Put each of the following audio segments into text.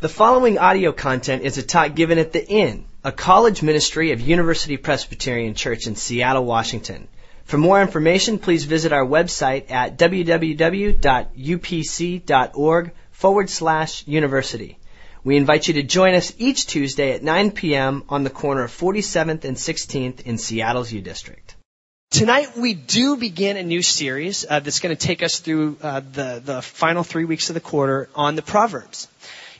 The following audio content is a talk given at the Inn, a college ministry of University Presbyterian Church in Seattle, Washington. For more information, please visit our website at www.upc.org forward slash university. We invite you to join us each Tuesday at 9 p.m. on the corner of 47th and 16th in Seattle's U District. Tonight we do begin a new series uh, that's going to take us through uh, the the final three weeks of the quarter on the Proverbs.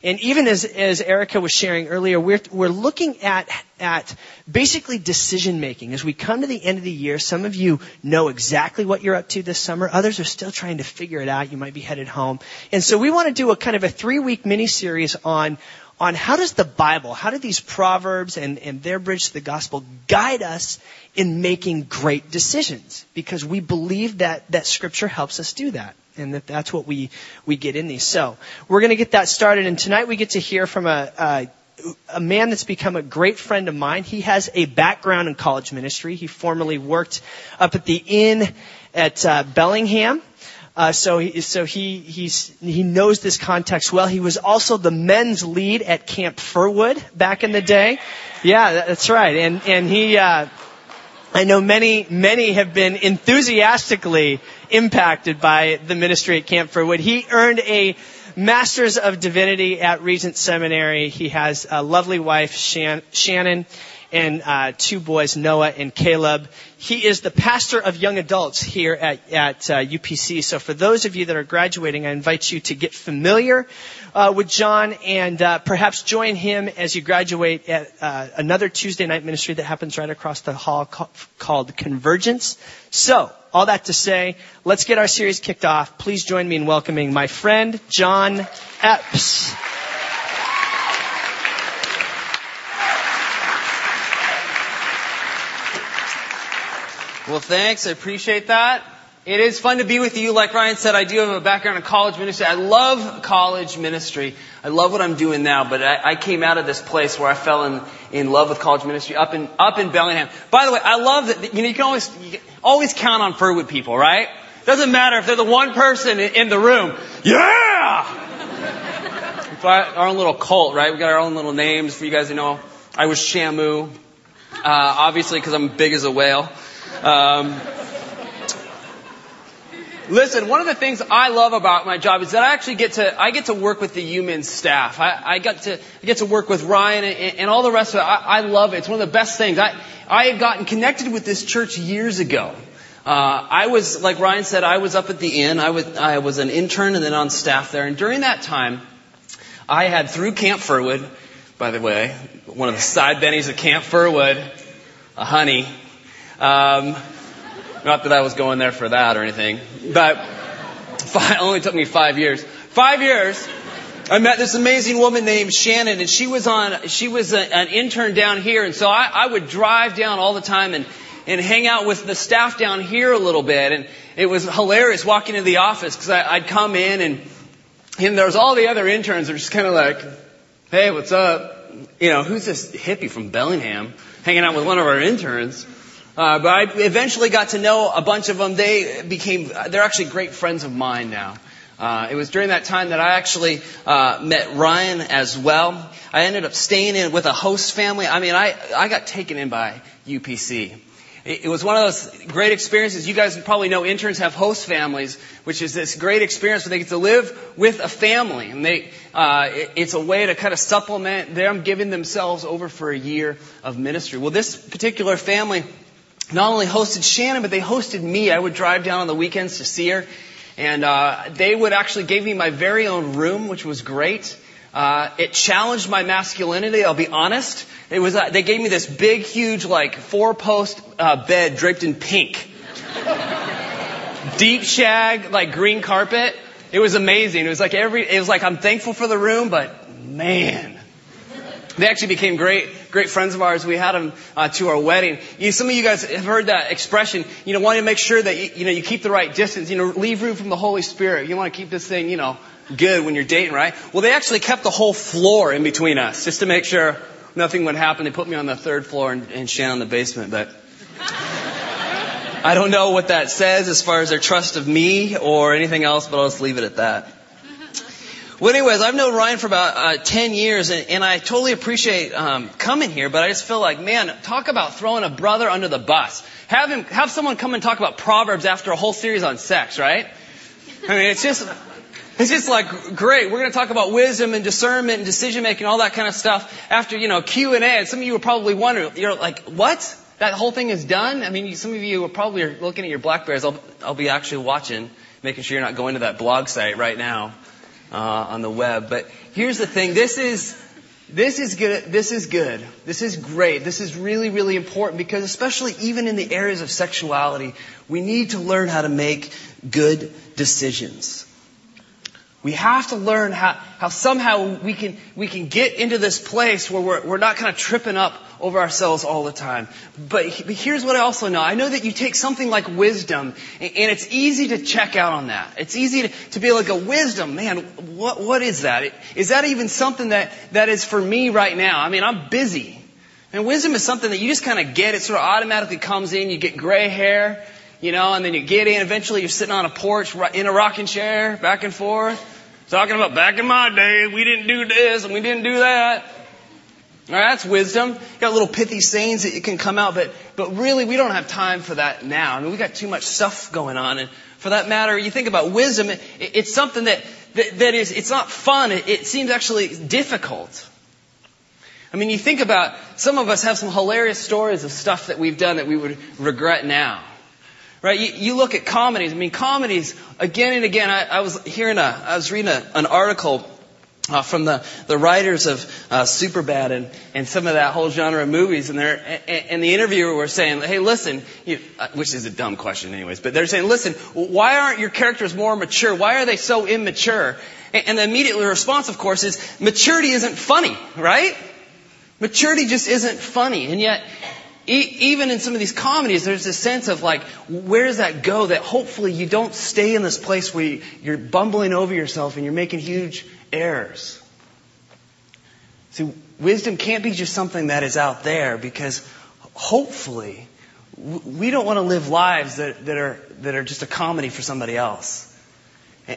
And even as, as Erica was sharing earlier, we're, we're looking at, at basically decision making. As we come to the end of the year, some of you know exactly what you're up to this summer. Others are still trying to figure it out. You might be headed home. And so we want to do a kind of a three week mini series on, on how does the Bible, how do these proverbs and, and their bridge to the gospel guide us in making great decisions? Because we believe that, that scripture helps us do that and that that's what we we get in these. So we're going to get that started, and tonight we get to hear from a, a a man that's become a great friend of mine. He has a background in college ministry. He formerly worked up at the inn at uh, Bellingham. Uh, so he, so he he knows this context well. He was also the men's lead at Camp Firwood back in the day. Yeah, that's right. And and he uh, I know many many have been enthusiastically impacted by the ministry at Camp Firwood. He earned a Master's of Divinity at Regent Seminary. He has a lovely wife, Shan- Shannon, and uh, two boys, Noah and Caleb. He is the pastor of young adults here at, at uh, UPC. So for those of you that are graduating, I invite you to get familiar uh, with John and uh, perhaps join him as you graduate at uh, another Tuesday night ministry that happens right across the hall called Convergence. So all that to say, let's get our series kicked off. Please join me in welcoming my friend, John Epps. Well, thanks. I appreciate that. It is fun to be with you. Like Ryan said, I do have a background in college ministry. I love college ministry. I love what I'm doing now, but I, I came out of this place where I fell in, in love with college ministry up in, up in Bellingham. By the way, I love that, you know, you can always, you can always count on Firwood people, right? Doesn't matter if they're the one person in, in the room. Yeah! We've our own little cult, right? We got our own little names for you guys to know. I was Shamu, uh, obviously because I'm big as a whale. Um, Listen, one of the things I love about my job is that I actually get to I get to work with the human staff. I, I got to I get to work with Ryan and, and all the rest of it. I, I love it. It's one of the best things. I I had gotten connected with this church years ago. Uh, I was like Ryan said, I was up at the inn. I was I was an intern and then on staff there. And during that time, I had through Camp Firwood, by the way, one of the side bennies of Camp Firwood, a honey. Um, not that I was going there for that or anything, but five, only took me five years. Five years. I met this amazing woman named Shannon, and she was on. She was a, an intern down here, and so I, I would drive down all the time and and hang out with the staff down here a little bit, and it was hilarious walking into the office because I'd come in and and there was all the other interns that were just kind of like, "Hey, what's up? You know, who's this hippie from Bellingham hanging out with one of our interns?" Uh, but I eventually got to know a bunch of them. They became, they're actually great friends of mine now. Uh, it was during that time that I actually uh, met Ryan as well. I ended up staying in with a host family. I mean, I, I got taken in by UPC. It, was one of those great experiences. You guys probably know interns have host families, which is this great experience where they get to live with a family, and they uh, it, it's a way to kind of supplement them giving themselves over for a year of ministry. Well, this particular family not only hosted Shannon, but they hosted me. I would drive down on the weekends to see her. And uh, they would actually give me my very own room, which was great. Uh, it challenged my masculinity. I'll be honest. It was uh, they gave me this big, huge, like four post uh, bed draped in pink, deep shag, like green carpet. It was amazing. It was like every. It was like I'm thankful for the room, but man, they actually became great great friends of ours. We had them uh, to our wedding. You, some of you guys have heard that expression. You know, wanting to make sure that you, you know you keep the right distance. You know, leave room from the Holy Spirit. You want to keep this thing, you know, good when you're dating, right? Well, they actually kept the whole floor in between us just to make sure nothing would happen. They put me on the third floor and, and Shannon on the basement, but. I don't know what that says as far as their trust of me or anything else, but I'll just leave it at that. Well, anyways, I've known Ryan for about uh, 10 years, and, and I totally appreciate um, coming here, but I just feel like, man, talk about throwing a brother under the bus. Have him, have someone come and talk about Proverbs after a whole series on sex, right? I mean, it's just, it's just like, great, we're going to talk about wisdom and discernment and decision making, all that kind of stuff after, you know, Q&A, and some of you were probably wondering, you're like, what? That whole thing is done? I mean, some of you are probably looking at your Blackberries. I'll, I'll be actually watching, making sure you're not going to that blog site right now uh, on the web. But here's the thing: this is this is good. This is good. This is great. This is really, really important because, especially even in the areas of sexuality, we need to learn how to make good decisions. We have to learn how, how somehow we can, we can get into this place where we're, we're not kind of tripping up over ourselves all the time. But, but here's what I also know. I know that you take something like wisdom, and, and it's easy to check out on that. It's easy to, to be like a wisdom, man, what, what is that? Is that even something that, that is for me right now? I mean, I'm busy. And wisdom is something that you just kind of get. It sort of automatically comes in. You get gray hair you know, and then you get in, eventually you're sitting on a porch in a rocking chair, back and forth, talking about back in my day, we didn't do this and we didn't do that. All right, that's wisdom. You got little pithy sayings that you can come out, but, but really we don't have time for that now. I mean, we got too much stuff going on. And for that matter, you think about wisdom, it, it's something that, that, that is, it's not fun. It, it seems actually difficult. I mean, you think about, some of us have some hilarious stories of stuff that we've done that we would regret now. Right? You, you, look at comedies. I mean, comedies, again and again, I, I was hearing a, I was reading a, an article uh, from the, the writers of uh, Superbad and, and some of that whole genre of movies, and, they're, and, and the interviewer was saying, hey, listen, you, uh, which is a dumb question anyways, but they're saying, listen, why aren't your characters more mature? Why are they so immature? And, and the immediate response, of course, is maturity isn't funny, right? Maturity just isn't funny. And yet, even in some of these comedies, there's this sense of like, where does that go? That hopefully you don't stay in this place where you're bumbling over yourself and you're making huge errors. See, wisdom can't be just something that is out there because hopefully we don't want to live lives that, that are, that are just a comedy for somebody else.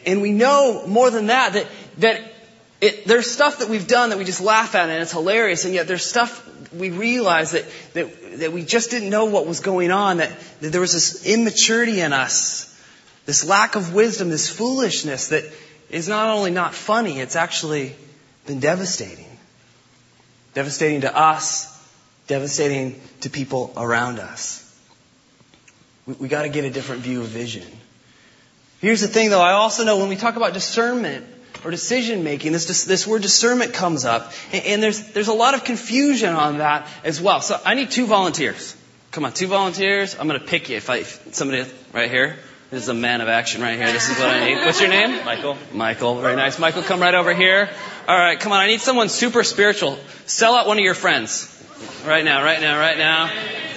And we know more than that, that, that it, there's stuff that we've done that we just laugh at and it's hilarious, and yet there's stuff we realize that, that, that we just didn't know what was going on, that, that there was this immaturity in us, this lack of wisdom, this foolishness that is not only not funny, it's actually been devastating. Devastating to us, devastating to people around us. We, we gotta get a different view of vision. Here's the thing though, I also know when we talk about discernment, or decision making. This, this word discernment comes up. And, and there's, there's a lot of confusion on that as well. So I need two volunteers. Come on, two volunteers. I'm going to pick you. If, I, somebody right here. This is a man of action right here. This is what I need. What's your name? Michael. Michael. Very nice. Michael, come right over here. All right, come on. I need someone super spiritual. Sell out one of your friends. Right now, right now, right now.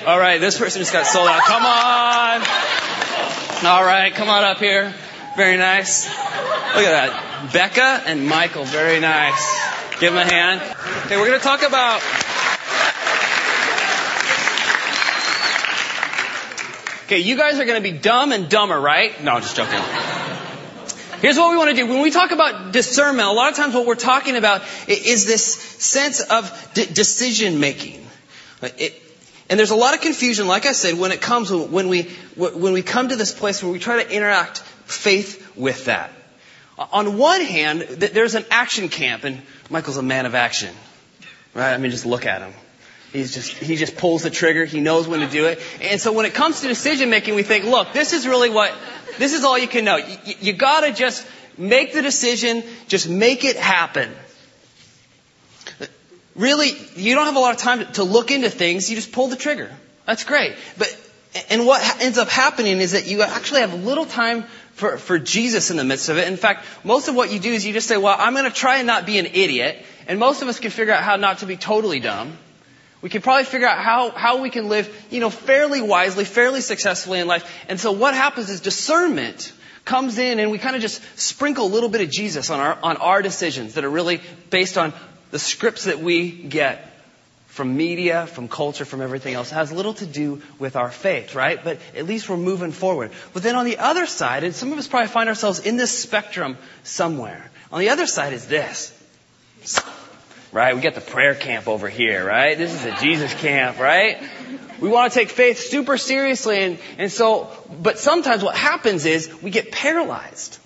All right, this person just got sold out. Come on. All right, come on up here. Very nice. Look at that. Becca and Michael. Very nice. Give them a hand. Okay, we're going to talk about. Okay, you guys are going to be dumb and dumber, right? No, I'm just joking. Here's what we want to do. When we talk about discernment, a lot of times what we're talking about is this sense of de- decision making. It, and there's a lot of confusion, like I said, when it comes when we when we come to this place where we try to interact faith with that. On one hand, there's an action camp, and Michael's a man of action. Right? I mean, just look at him. He's just, he just pulls the trigger. He knows when to do it. And so when it comes to decision making, we think, look, this is really what, this is all you can know. You, you gotta just make the decision, just make it happen. Really, you don't have a lot of time to look into things. You just pull the trigger. That's great. But, and what ends up happening is that you actually have little time for, for Jesus in the midst of it. In fact, most of what you do is you just say, well, I'm going to try and not be an idiot. And most of us can figure out how not to be totally dumb. We can probably figure out how, how we can live, you know, fairly wisely, fairly successfully in life. And so what happens is discernment comes in and we kind of just sprinkle a little bit of Jesus on our, on our decisions that are really based on the scripts that we get from media, from culture, from everything else. It has little to do with our faith, right? But at least we're moving forward. But then on the other side, and some of us probably find ourselves in this spectrum somewhere. On the other side is this. Right? We got the prayer camp over here, right? This is a Jesus camp, right? We want to take faith super seriously and, and so, but sometimes what happens is we get paralyzed.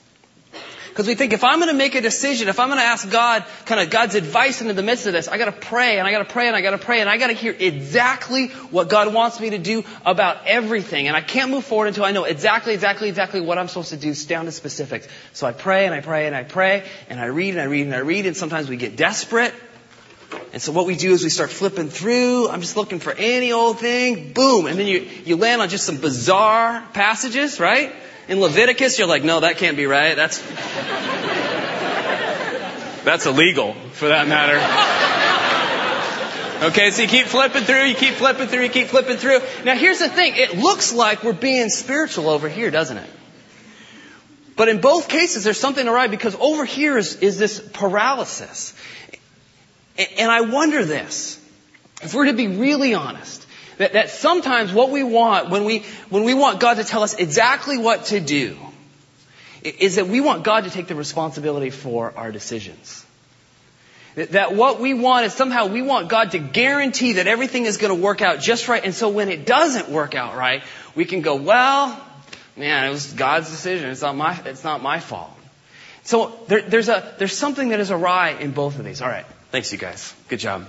Because we think if I'm going to make a decision, if I'm going to ask God, kind of God's advice into the midst of this, I got to pray and I got to pray and I got to pray and I got to hear exactly what God wants me to do about everything. And I can't move forward until I know exactly, exactly, exactly what I'm supposed to do, down to specifics. So I pray and I pray and I pray and I read and I read and I read and sometimes we get desperate. And so what we do is we start flipping through. I'm just looking for any old thing. Boom. And then you, you land on just some bizarre passages, right? In Leviticus, you're like, no, that can't be right. That's, that's illegal for that matter. Okay, so you keep flipping through, you keep flipping through, you keep flipping through. Now here's the thing. It looks like we're being spiritual over here, doesn't it? But in both cases, there's something awry because over here is, is this paralysis. And I wonder this. If we're to be really honest, that, that sometimes what we want when we, when we want God to tell us exactly what to do is that we want God to take the responsibility for our decisions. That what we want is somehow we want God to guarantee that everything is going to work out just right. And so when it doesn't work out right, we can go, well, man, it was God's decision. It's not my, it's not my fault. So there, there's a, there's something that is awry in both of these. All right. Thanks, you guys. Good job.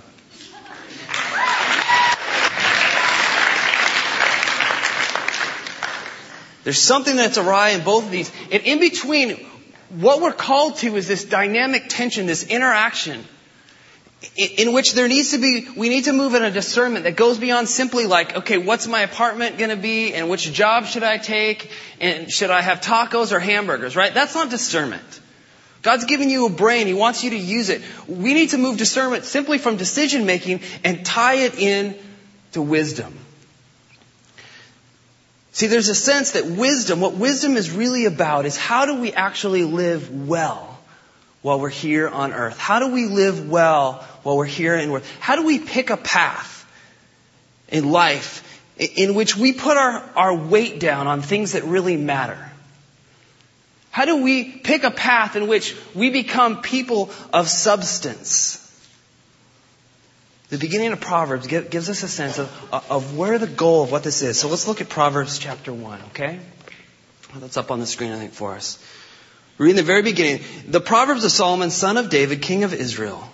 There's something that's awry in both of these. And in between, what we're called to is this dynamic tension, this interaction, in which there needs to be, we need to move in a discernment that goes beyond simply like, okay, what's my apartment going to be, and which job should I take, and should I have tacos or hamburgers, right? That's not discernment. God's given you a brain. He wants you to use it. We need to move discernment simply from decision making and tie it in to wisdom. See, there's a sense that wisdom, what wisdom is really about is how do we actually live well while we're here on earth? How do we live well while we're here in earth? How do we pick a path in life in which we put our, our weight down on things that really matter? How do we pick a path in which we become people of substance? The beginning of Proverbs gives us a sense of, of where the goal of what this is. So let's look at Proverbs chapter 1, okay? That's up on the screen, I think, for us. Reading the very beginning. The Proverbs of Solomon, son of David, king of Israel,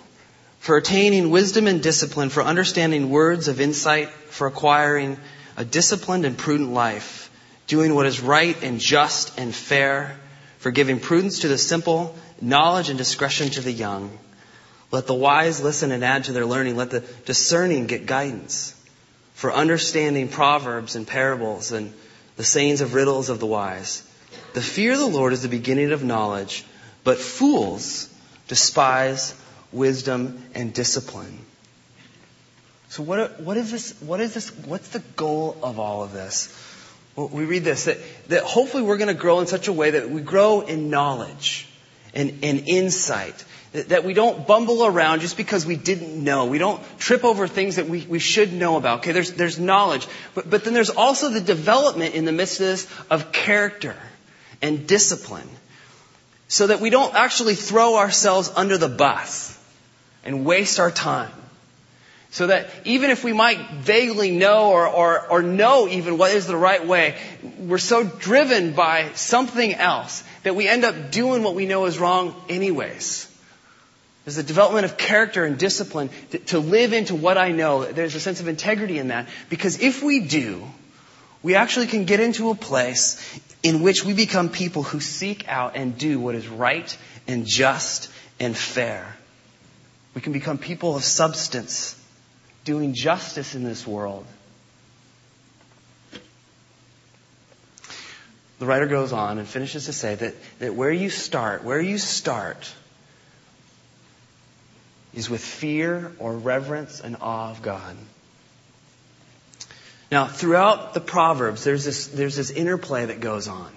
for attaining wisdom and discipline, for understanding words of insight, for acquiring a disciplined and prudent life, doing what is right and just and fair, for giving prudence to the simple, knowledge and discretion to the young let the wise listen and add to their learning. Let the discerning get guidance for understanding proverbs and parables and the sayings of riddles of the wise. The fear of the Lord is the beginning of knowledge, but fools despise wisdom and discipline. So what, what is this, what is this, what's the goal of all of this? Well, we read this, that, that hopefully we're going to grow in such a way that we grow in knowledge and, and insight that we don't bumble around just because we didn't know. We don't trip over things that we, we should know about. Okay, there's, there's knowledge. But, but then there's also the development in the midst of this of character and discipline. So that we don't actually throw ourselves under the bus and waste our time. So that even if we might vaguely know or, or, or know even what is the right way, we're so driven by something else that we end up doing what we know is wrong anyways. There's a development of character and discipline to, to live into what I know. There's a sense of integrity in that. Because if we do, we actually can get into a place in which we become people who seek out and do what is right and just and fair. We can become people of substance, doing justice in this world. The writer goes on and finishes to say that, that where you start, where you start is with fear or reverence and awe of God. Now, throughout the Proverbs, there's this, there's this interplay that goes on.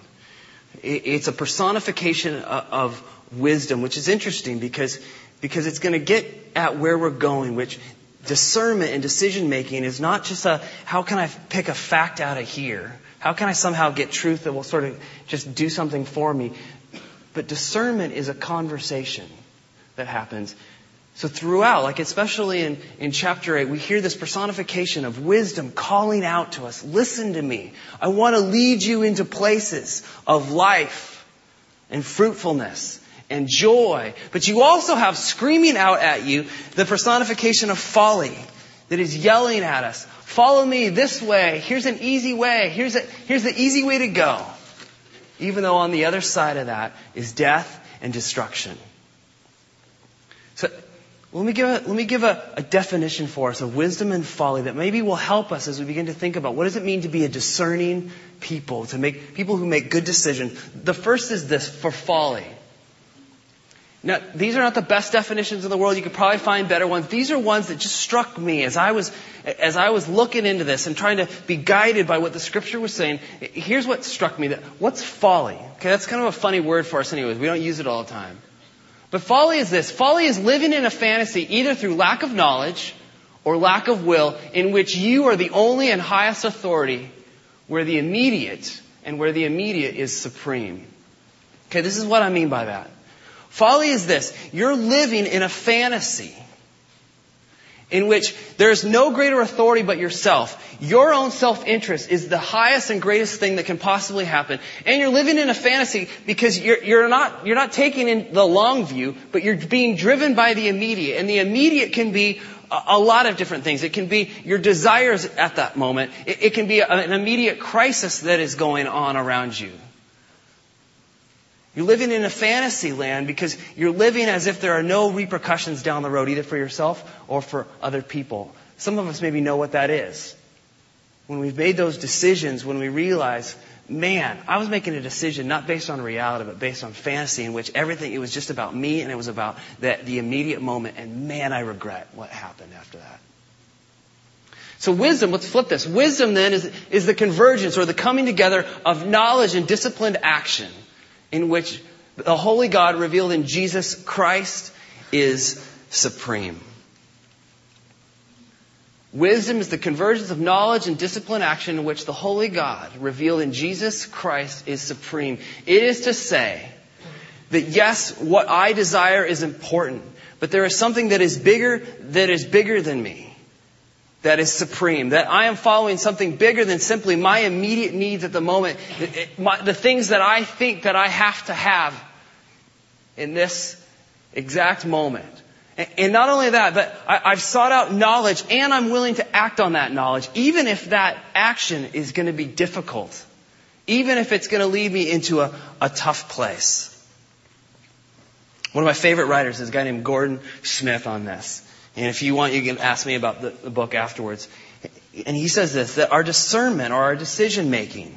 It's a personification of wisdom, which is interesting because, because it's going to get at where we're going, which discernment and decision making is not just a, how can I pick a fact out of here? How can I somehow get truth that will sort of just do something for me? But discernment is a conversation that happens. So throughout, like especially in, in chapter 8, we hear this personification of wisdom calling out to us, listen to me. I want to lead you into places of life and fruitfulness and joy. But you also have screaming out at you the personification of folly that is yelling at us. Follow me this way. Here's an easy way. Here's, a, here's the easy way to go. Even though on the other side of that is death and destruction. Let me give, a, let me give a, a, definition for us of wisdom and folly that maybe will help us as we begin to think about what does it mean to be a discerning people, to make people who make good decisions. The first is this for folly. Now, these are not the best definitions in the world. You could probably find better ones. These are ones that just struck me as I was, as I was looking into this and trying to be guided by what the scripture was saying. Here's what struck me that, what's folly? Okay, that's kind of a funny word for us anyways. We don't use it all the time. But folly is this. Folly is living in a fantasy either through lack of knowledge or lack of will in which you are the only and highest authority where the immediate and where the immediate is supreme. Okay, this is what I mean by that. Folly is this. You're living in a fantasy in which there's no greater authority but yourself. Your own self-interest is the highest and greatest thing that can possibly happen. And you're living in a fantasy because you're, you're, not, you're not taking in the long view, but you're being driven by the immediate. And the immediate can be a, a lot of different things. It can be your desires at that moment. It, it can be a, an immediate crisis that is going on around you. You're living in a fantasy land because you're living as if there are no repercussions down the road, either for yourself or for other people. Some of us maybe know what that is. When we've made those decisions, when we realize, man, I was making a decision not based on reality, but based on fantasy in which everything, it was just about me and it was about the, the immediate moment. And man, I regret what happened after that. So wisdom, let's flip this. Wisdom then is, is the convergence or the coming together of knowledge and disciplined action in which the Holy God revealed in Jesus Christ is supreme. Wisdom is the convergence of knowledge and discipline action in which the Holy God revealed in Jesus Christ is supreme. It is to say that yes, what I desire is important, but there is something that is bigger, that is bigger than me that is supreme, that I am following something bigger than simply my immediate needs at the moment, the things that I think that I have to have in this exact moment. And not only that, but I've sought out knowledge and I'm willing to act on that knowledge, even if that action is going to be difficult, even if it's going to lead me into a, a tough place. One of my favorite writers is a guy named Gordon Smith on this. And if you want, you can ask me about the, the book afterwards. And he says this, that our discernment or our decision making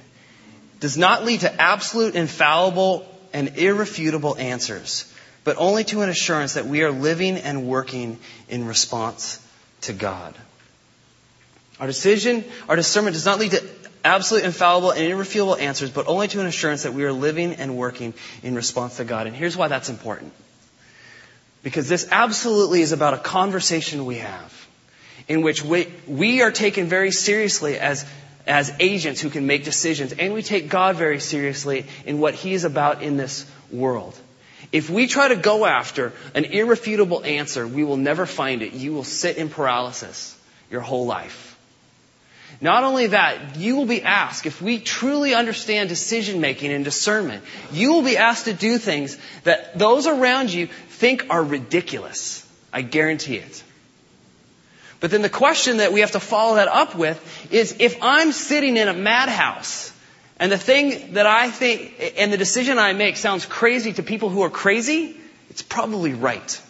does not lead to absolute, infallible, and irrefutable answers, but only to an assurance that we are living and working in response to God. Our decision, our discernment does not lead to absolute, infallible, and irrefutable answers, but only to an assurance that we are living and working in response to God. And here's why that's important. Because this absolutely is about a conversation we have in which we, we are taken very seriously as, as agents who can make decisions, and we take God very seriously in what He is about in this world. If we try to go after an irrefutable answer, we will never find it. You will sit in paralysis your whole life. Not only that, you will be asked, if we truly understand decision making and discernment, you will be asked to do things that those around you think are ridiculous. I guarantee it. But then the question that we have to follow that up with is if I'm sitting in a madhouse and the thing that I think and the decision I make sounds crazy to people who are crazy, it's probably right.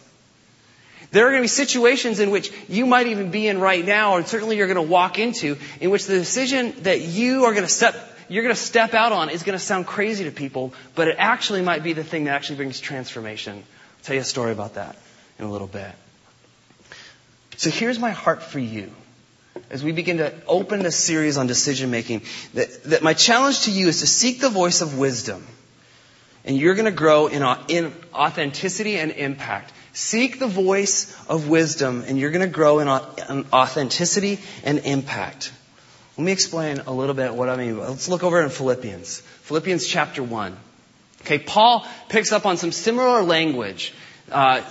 There are going to be situations in which you might even be in right now, or certainly you're going to walk into, in which the decision that you are going to step, you're going to step out on is going to sound crazy to people, but it actually might be the thing that actually brings transformation. Tell you a story about that in a little bit. So here's my heart for you as we begin to open this series on decision making, that, that my challenge to you is to seek the voice of wisdom. And you're going to grow in, in authenticity and impact. Seek the voice of wisdom, and you're going to grow in authenticity and impact. Let me explain a little bit what I mean. Let's look over in Philippians. Philippians chapter 1. Okay, Paul picks up on some similar language, uh,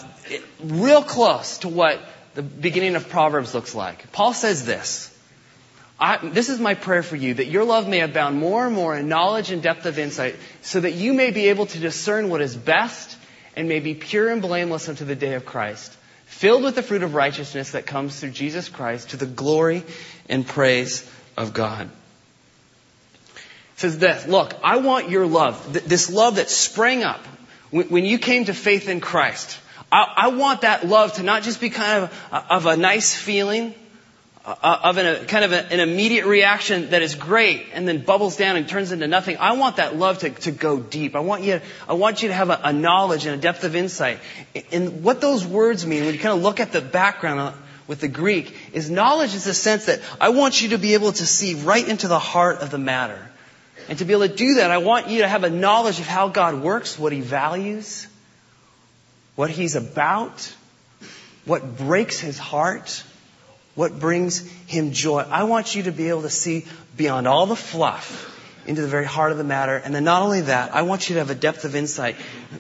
real close to what the beginning of Proverbs looks like. Paul says this. I, this is my prayer for you, that your love may abound more and more in knowledge and depth of insight, so that you may be able to discern what is best and may be pure and blameless unto the day of Christ, filled with the fruit of righteousness that comes through Jesus Christ to the glory and praise of God. Says this, look, I want your love, this love that sprang up when you came to faith in Christ. I, want that love to not just be kind of, of a nice feeling, uh, of an, kind of a, an immediate reaction that is great and then bubbles down and turns into nothing. I want that love to, to go deep. I want you, I want you to have a, a knowledge and a depth of insight. And what those words mean, when you kind of look at the background with the Greek, is knowledge is the sense that I want you to be able to see right into the heart of the matter. And to be able to do that, I want you to have a knowledge of how God works, what He values, what He's about, what breaks His heart, what brings him joy. I want you to be able to see beyond all the fluff into the very heart of the matter. And then not only that, I want you to have a depth of insight,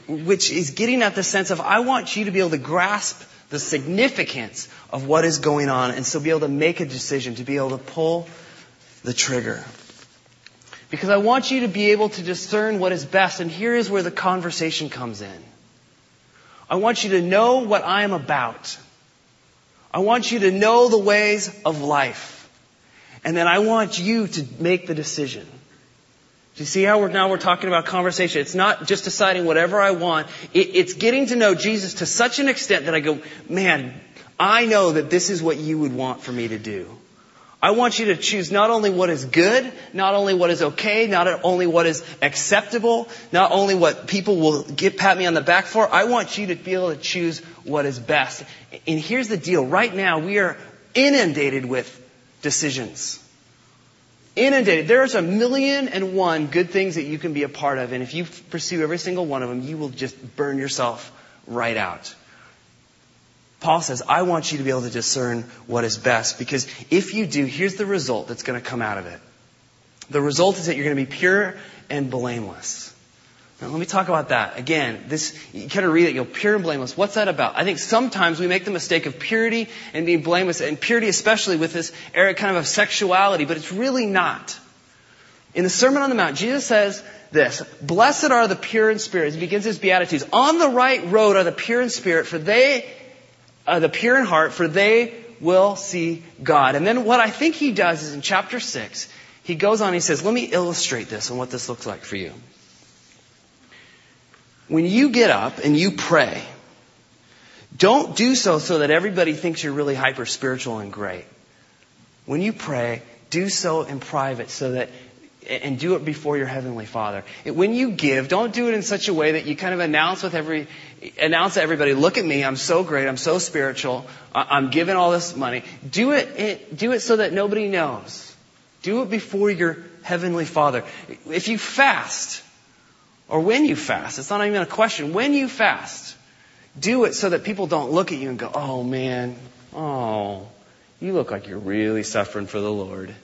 which is getting at the sense of I want you to be able to grasp the significance of what is going on and so be able to make a decision, to be able to pull the trigger. Because I want you to be able to discern what is best. And here is where the conversation comes in. I want you to know what I am about. I want you to know the ways of life. And then I want you to make the decision. Do you see how we're now we're talking about conversation? It's not just deciding whatever I want. It, it's getting to know Jesus to such an extent that I go, man, I know that this is what you would want for me to do. I want you to choose not only what is good, not only what is okay, not only what is acceptable, not only what people will give, pat me on the back for. I want you to be able to choose what is best. And here's the deal. Right now, we are inundated with decisions. Inundated. There's a million and one good things that you can be a part of. And if you pursue every single one of them, you will just burn yourself right out. Paul says, I want you to be able to discern what is best because if you do, here's the result that's going to come out of it. The result is that you're going to be pure and blameless. Now, let me talk about that. Again, this, you kind of read it, you're pure and blameless. What's that about? I think sometimes we make the mistake of purity and being blameless, and purity especially with this area kind of of sexuality, but it's really not. In the Sermon on the Mount, Jesus says this, Blessed are the pure in spirit. He begins his Beatitudes. On the right road are the pure in spirit, for they uh, the pure in heart, for they will see God. And then what I think he does is in chapter 6, he goes on, he says, let me illustrate this and what this looks like for you. When you get up and you pray, don't do so so that everybody thinks you're really hyper spiritual and great. When you pray, do so in private so that and do it before your heavenly Father. When you give, don't do it in such a way that you kind of announce with every announce to everybody, "Look at me! I'm so great! I'm so spiritual! I'm giving all this money." Do it. Do it so that nobody knows. Do it before your heavenly Father. If you fast, or when you fast, it's not even a question. When you fast, do it so that people don't look at you and go, "Oh man, oh, you look like you're really suffering for the Lord."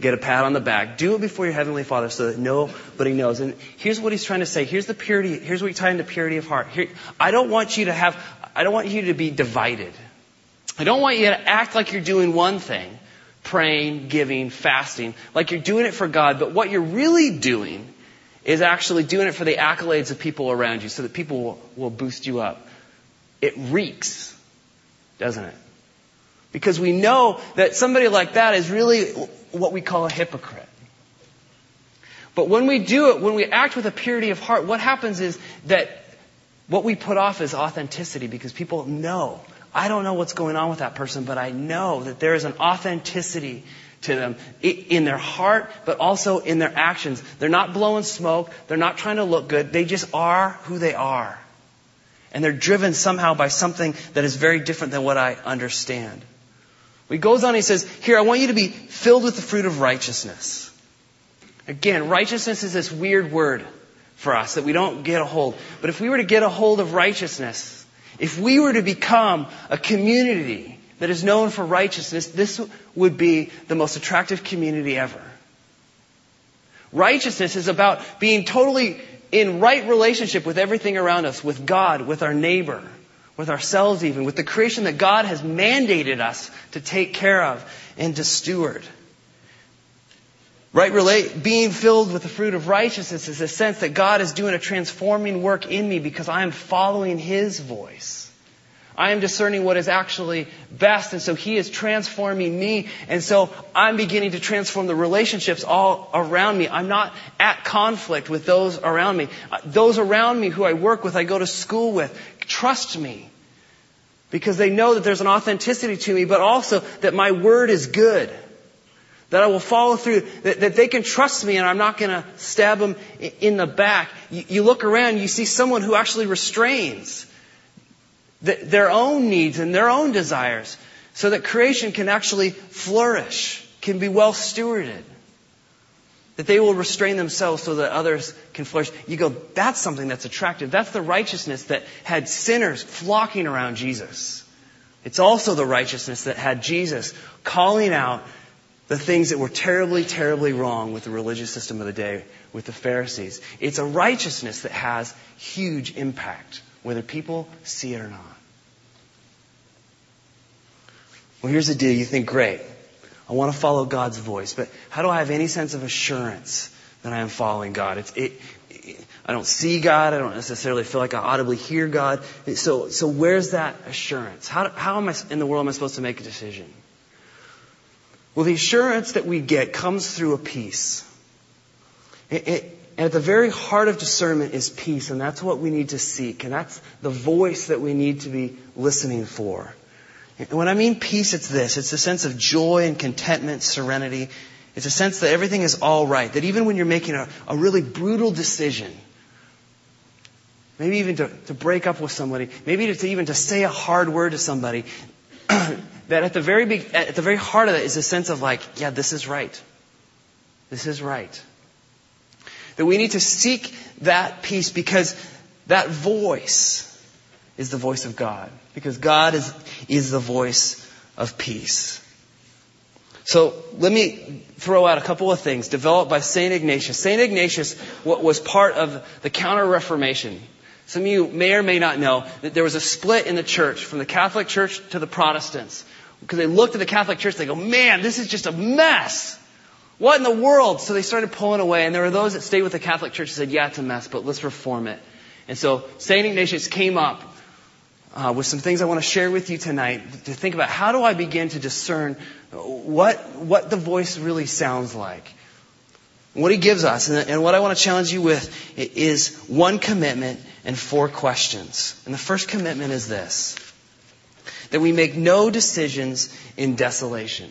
Get a pat on the back. Do it before your Heavenly Father so that nobody knows. And here's what he's trying to say. Here's the purity. Here's what we tie into purity of heart. Here, I don't want you to have, I don't want you to be divided. I don't want you to act like you're doing one thing. Praying, giving, fasting. Like you're doing it for God. But what you're really doing is actually doing it for the accolades of people around you so that people will, will boost you up. It reeks, doesn't it? Because we know that somebody like that is really what we call a hypocrite. But when we do it, when we act with a purity of heart, what happens is that what we put off is authenticity because people know. I don't know what's going on with that person, but I know that there is an authenticity to them in their heart, but also in their actions. They're not blowing smoke. They're not trying to look good. They just are who they are. And they're driven somehow by something that is very different than what I understand. He goes on, he says, Here, I want you to be filled with the fruit of righteousness. Again, righteousness is this weird word for us that we don't get a hold. But if we were to get a hold of righteousness, if we were to become a community that is known for righteousness, this would be the most attractive community ever. Righteousness is about being totally in right relationship with everything around us, with God, with our neighbor, with ourselves even, with the creation that God has mandated us to take care of and to steward. Right relate, being filled with the fruit of righteousness is a sense that God is doing a transforming work in me because I am following His voice. I am discerning what is actually best, and so He is transforming me, and so I'm beginning to transform the relationships all around me. I'm not at conflict with those around me. Uh, those around me who I work with, I go to school with, trust me. Because they know that there's an authenticity to me, but also that my word is good. That I will follow through, that, that they can trust me and I'm not gonna stab them in the back. You, you look around, you see someone who actually restrains their own needs and their own desires so that creation can actually flourish, can be well stewarded. That they will restrain themselves so that others can flourish. You go, that's something that's attractive. That's the righteousness that had sinners flocking around Jesus. It's also the righteousness that had Jesus calling out the things that were terribly, terribly wrong with the religious system of the day, with the Pharisees. It's a righteousness that has huge impact, whether people see it or not. Well, here's the deal. You think, great. I want to follow God's voice, but how do I have any sense of assurance that I am following God? It's, it, it, I don't see God. I don't necessarily feel like I audibly hear God. So, so where's that assurance? How, how am I, in the world am I supposed to make a decision? Well, the assurance that we get comes through a peace. It, it, and at the very heart of discernment is peace, and that's what we need to seek, and that's the voice that we need to be listening for. When I mean peace, it's this. It's a sense of joy and contentment, serenity. It's a sense that everything is all right. That even when you're making a, a really brutal decision, maybe even to, to break up with somebody, maybe to, to even to say a hard word to somebody, that at the very big, at the very heart of it is a sense of like, yeah, this is right. This is right. That we need to seek that peace because that voice is the voice of God. Because God is, is the voice of peace. So let me throw out a couple of things developed by St. Ignatius. St. Ignatius was part of the Counter Reformation. Some of you may or may not know that there was a split in the church from the Catholic Church to the Protestants. Because they looked at the Catholic Church, they go, man, this is just a mess. What in the world? So they started pulling away, and there were those that stayed with the Catholic Church and said, yeah, it's a mess, but let's reform it. And so St. Ignatius came up uh, with some things I want to share with you tonight to think about how do I begin to discern what, what the voice really sounds like. What he gives us, and, and what I want to challenge you with is one commitment and four questions. And the first commitment is this that we make no decisions in desolation.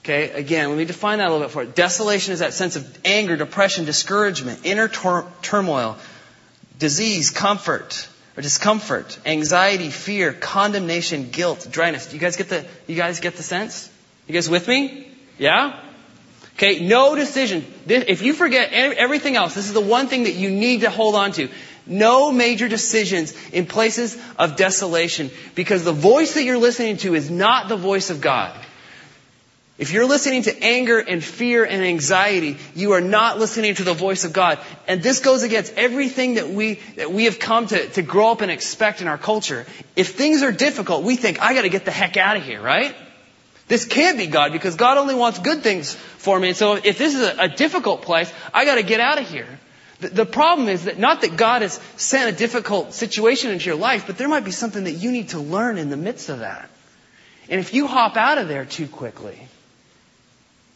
Okay, again, let me define that a little bit for you. Desolation is that sense of anger, depression, discouragement, inner turmoil, disease, comfort, or discomfort, anxiety, fear, condemnation, guilt, dryness. You guys get the, you guys get the sense? You guys with me? Yeah? Okay, no decision. If you forget everything else, this is the one thing that you need to hold on to. No major decisions in places of desolation because the voice that you're listening to is not the voice of God. If you're listening to anger and fear and anxiety, you are not listening to the voice of God. And this goes against everything that we, that we have come to, to grow up and expect in our culture. If things are difficult, we think, I gotta get the heck out of here, right? This can't be God because God only wants good things for me. And so if this is a, a difficult place, I gotta get out of here. The, the problem is that not that God has sent a difficult situation into your life, but there might be something that you need to learn in the midst of that. And if you hop out of there too quickly,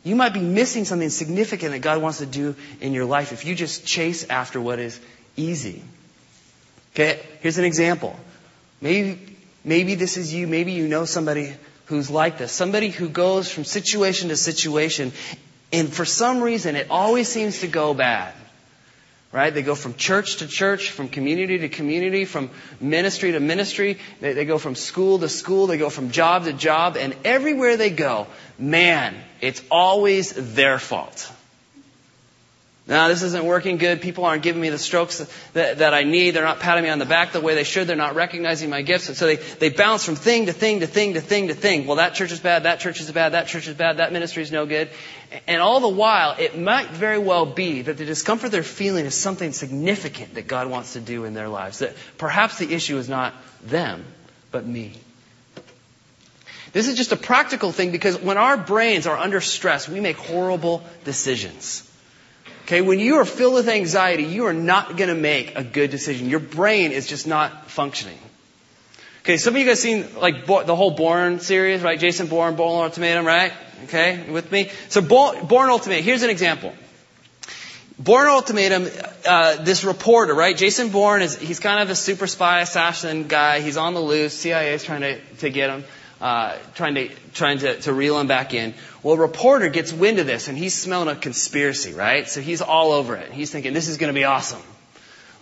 you might be missing something significant that God wants to do in your life if you just chase after what is easy. Okay, here's an example. Maybe, maybe this is you. Maybe you know somebody who's like this. Somebody who goes from situation to situation, and for some reason it always seems to go bad. Right? They go from church to church, from community to community, from ministry to ministry. They, they go from school to school. They go from job to job. And everywhere they go, man, it's always their fault. No, this isn't working good. People aren't giving me the strokes that, that I need. They're not patting me on the back the way they should. They're not recognizing my gifts. And so they, they bounce from thing to thing to thing to thing to thing. Well, that church is bad. That church is bad. That church is bad. That ministry is no good. And all the while, it might very well be that the discomfort they're feeling is something significant that God wants to do in their lives. That perhaps the issue is not them, but me. This is just a practical thing because when our brains are under stress, we make horrible decisions. Okay, when you are filled with anxiety, you are not going to make a good decision. Your brain is just not functioning. Okay, some of you guys seen like the whole Bourne series, right? Jason Bourne, Bourne Ultimatum, right? Okay, with me? So Bourne Ultimatum, here's an example. Bourne Ultimatum, uh, this reporter, right? Jason Bourne is, he's kind of a super spy assassin guy. He's on the loose. CIA is trying to, to get him uh, trying to trying to, to reel him back in. Well, a reporter gets wind of this, and he's smelling a conspiracy, right? So he's all over it. He's thinking, "This is going to be awesome.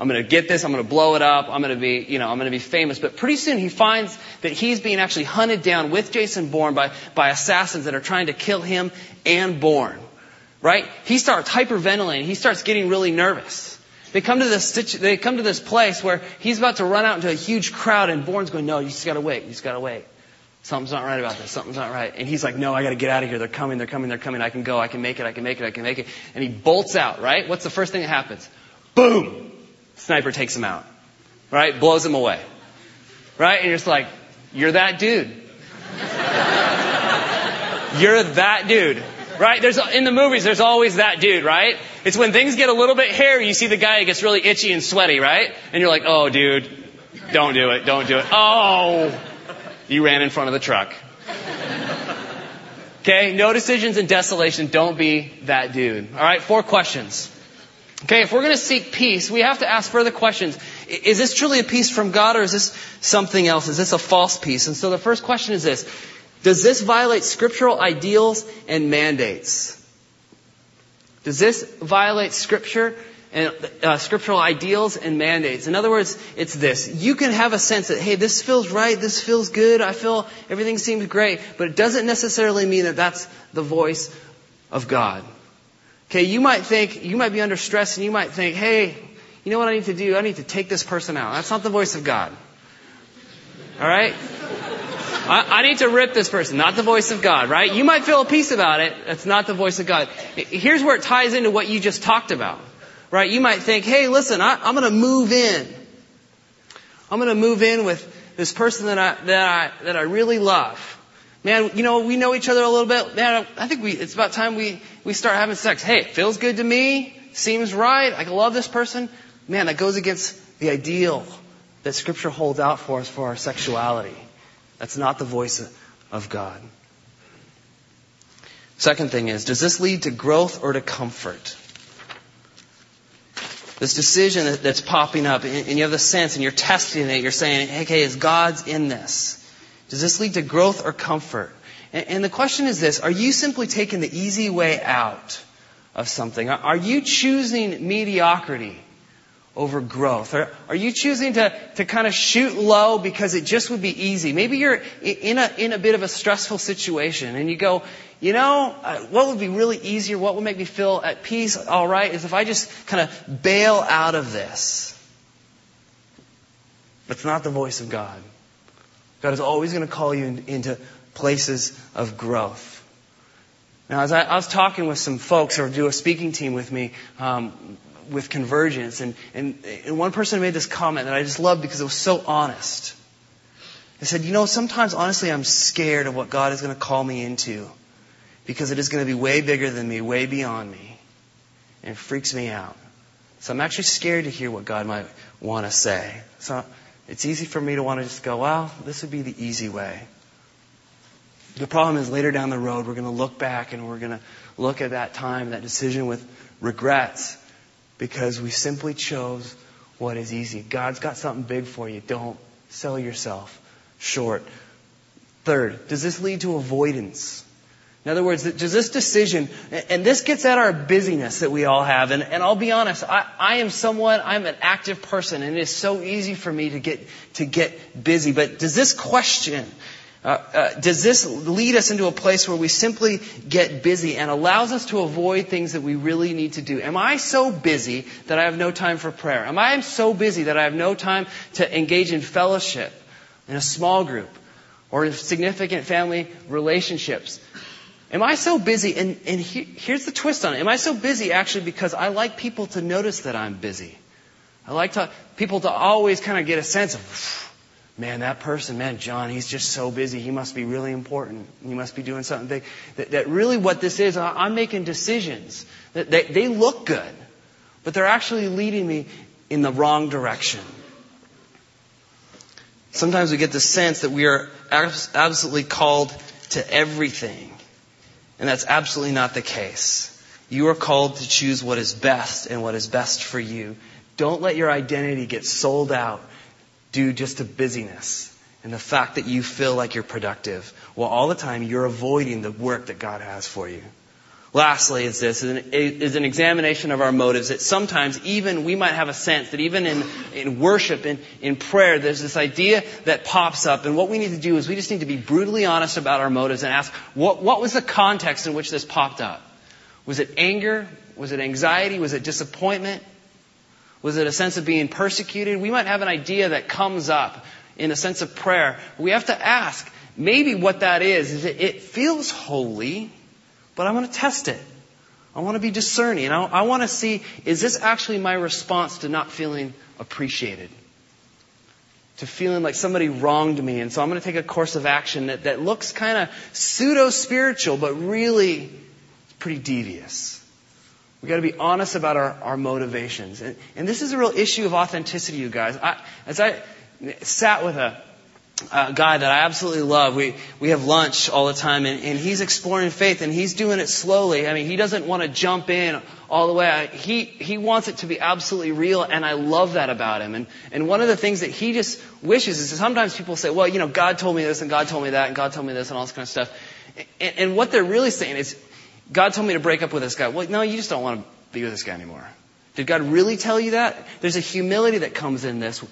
I'm going to get this. I'm going to blow it up. I'm going to be, you know, I'm going to be famous." But pretty soon he finds that he's being actually hunted down with Jason Bourne by by assassins that are trying to kill him and Bourne. Right? He starts hyperventilating. He starts getting really nervous. They come to this they come to this place where he's about to run out into a huge crowd, and Bourne's going, "No, you just got to wait. You just got to wait." Something's not right about this. Something's not right. And he's like, no, I gotta get out of here. They're coming, they're coming, they're coming. I can go. I can make it. I can make it. I can make it. And he bolts out, right? What's the first thing that happens? Boom! Sniper takes him out. Right? Blows him away. Right? And you're just like, you're that dude. you're that dude. Right? There's, in the movies, there's always that dude, right? It's when things get a little bit hairy, you see the guy gets really itchy and sweaty, right? And you're like, oh dude, don't do it, don't do it. Oh! You ran in front of the truck. Okay, no decisions and desolation. Don't be that dude. All right, four questions. Okay, if we're going to seek peace, we have to ask further questions. Is this truly a peace from God or is this something else? Is this a false peace? And so the first question is this. Does this violate scriptural ideals and mandates? Does this violate scripture and uh, scriptural ideals and mandates. In other words, it's this. You can have a sense that, hey, this feels right, this feels good, I feel everything seems great, but it doesn't necessarily mean that that's the voice of God. Okay, you might think, you might be under stress and you might think, hey, you know what I need to do? I need to take this person out. That's not the voice of God. Alright? I, I, need to rip this person, not the voice of God, right? You might feel a peace about it. That's not the voice of God. Here's where it ties into what you just talked about. Right? You might think, hey, listen, I, I'm going to move in. I'm going to move in with this person that I, that I, that I really love. Man, you know, we know each other a little bit. Man, I think we, it's about time we, we start having sex. Hey, it feels good to me. Seems right. I love this person. Man, that goes against the ideal that scripture holds out for us for our sexuality. That's not the voice of God. Second thing is, does this lead to growth or to comfort? This decision that's popping up, and you have the sense, and you're testing it, you're saying, okay, is God's in this? Does this lead to growth or comfort? And the question is this, are you simply taking the easy way out of something? Are you choosing mediocrity over growth? Are, are you choosing to, to kind of shoot low because it just would be easy? Maybe you're in a, in a bit of a stressful situation and you go, you know, uh, what would be really easier, what would make me feel at peace, all right, is if I just kind of bail out of this. But it's not the voice of God. God is always going to call you in, into places of growth. Now, as I, I, was talking with some folks who do a speaking team with me, um, with convergence, and, and, and one person made this comment that I just loved because it was so honest. They said, you know, sometimes honestly I'm scared of what God is going to call me into because it is going to be way bigger than me, way beyond me. And it freaks me out. So I'm actually scared to hear what God might want to say. So it's easy for me to want to just go, well, this would be the easy way. The problem is later down the road, we're going to look back and we're going to look at that time, that decision with regrets because we simply chose what is easy. God's got something big for you. Don't sell yourself short. Third, does this lead to avoidance? In other words, does this decision, and this gets at our busyness that we all have, and, and I'll be honest, I, I am someone, I'm an active person, and it is so easy for me to get, to get busy, but does this question Uh, uh, does this lead us into a place where we simply get busy and allows us to avoid things that we really need to do? Am I so busy that I have no time for prayer? Am I so busy that I have no time to engage in fellowship, in a small group, or in significant family relationships? Am I so busy? And, and he, here's the twist on it. Am I so busy actually because I like people to notice that I'm busy? I like to, people to always kind of get a sense of, man, that person, man, John, he's just so busy. He must be really important. He must be doing something big. That, that really what this is, I'm making decisions. That they, they look good, but they're actually leading me in the wrong direction. Sometimes we get the sense that we are absolutely called to everything. And that's absolutely not the case. You are called to choose what is best and what is best for you. Don't let your identity get sold out due just to busyness and the fact that you feel like you're productive. While all the time you're avoiding the work that God has for you. Lastly, is this is an, examination of our motives. That sometimes even we might have a sense that even in, in worship, in, in prayer, there's this idea that pops up. And what we need to do is we just need to be brutally honest about our motives and ask, what, what was the context in which this popped up? Was it anger? Was it anxiety? Was it disappointment? Was it a sense of being persecuted? We might have an idea that comes up in a sense of prayer. We have to ask, maybe what that is, is it, feels holy, but I want to test it. I want to be discerning. I, I want to see, is this actually my response to not feeling appreciated? To feeling like somebody wronged me. And so I'm going to take a course of action that, that looks kind of pseudo spiritual, but really pretty devious. We've got to be honest about our, our motivations. And, and this is a real issue of authenticity, you guys. I, as I sat with a, a guy that I absolutely love, we, we have lunch all the time, and, and he's exploring faith, and he's doing it slowly. I mean, he doesn't want to jump in all the way. He, he wants it to be absolutely real, and I love that about him. And, and one of the things that he just wishes is sometimes people say, well, you know, God told me this, and God told me that, and God told me this, and all this kind of stuff. And, and what they're really saying is, God told me to break up with this guy. Well, no, you just don't want to be with this guy anymore. Did God really tell you that? There's a humility that comes in this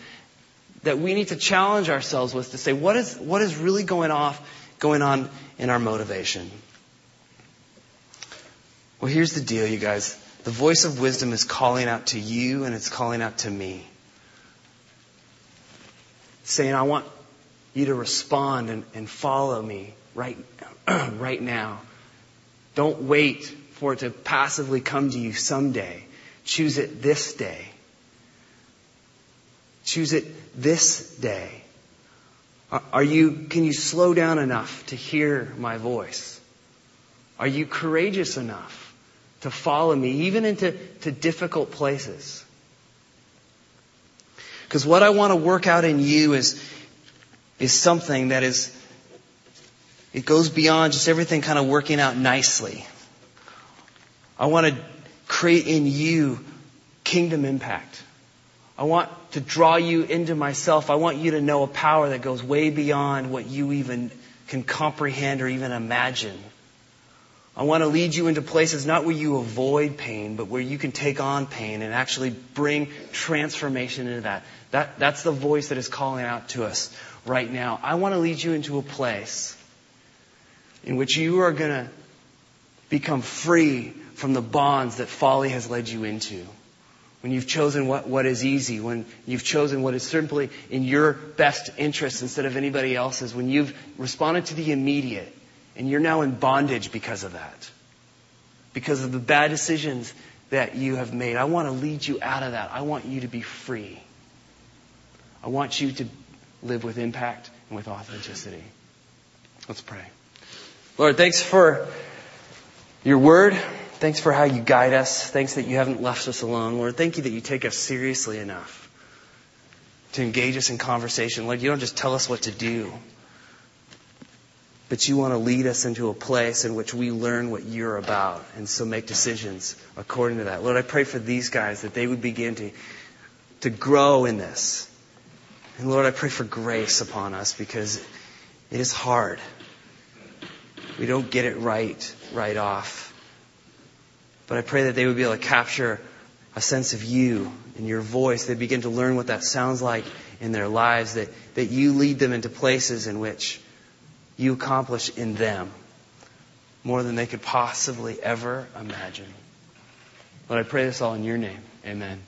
that we need to challenge ourselves with to say, what is, what is really going off, going on in our motivation? Well, here's the deal, you guys. The voice of wisdom is calling out to you and it's calling out to me. Saying, I want you to respond and, and follow me right, right now. Don't wait for it to passively come to you someday. Choose it this day. Choose it this day. Are you, can you slow down enough to hear my voice? Are you courageous enough to follow me, even into to difficult places? Because what I want to work out in you is, is something that is it goes beyond just everything kind of working out nicely. I want to create in you kingdom impact. I want to draw you into myself. I want you to know a power that goes way beyond what you even can comprehend or even imagine. I want to lead you into places not where you avoid pain, but where you can take on pain and actually bring transformation into that. that that's the voice that is calling out to us right now. I want to lead you into a place in which you are going to become free from the bonds that folly has led you into. When you've chosen what, what is easy, when you've chosen what is simply in your best interest instead of anybody else's, when you've responded to the immediate, and you're now in bondage because of that. Because of the bad decisions that you have made. I want to lead you out of that. I want you to be free. I want you to live with impact and with authenticity. Let's pray. Lord, thanks for your word. Thanks for how you guide us. Thanks that you haven't left us alone. Lord, thank you that you take us seriously enough to engage us in conversation. Lord, you don't just tell us what to do, but you want to lead us into a place in which we learn what you're about and so make decisions according to that. Lord, I pray for these guys that they would begin to, to grow in this. And Lord, I pray for grace upon us because it is hard. We don't get it right, right off. But I pray that they would be able to capture a sense of you and your voice. They begin to learn what that sounds like in their lives, that, that you lead them into places in which you accomplish in them more than they could possibly ever imagine. Lord, I pray this all in your name. Amen.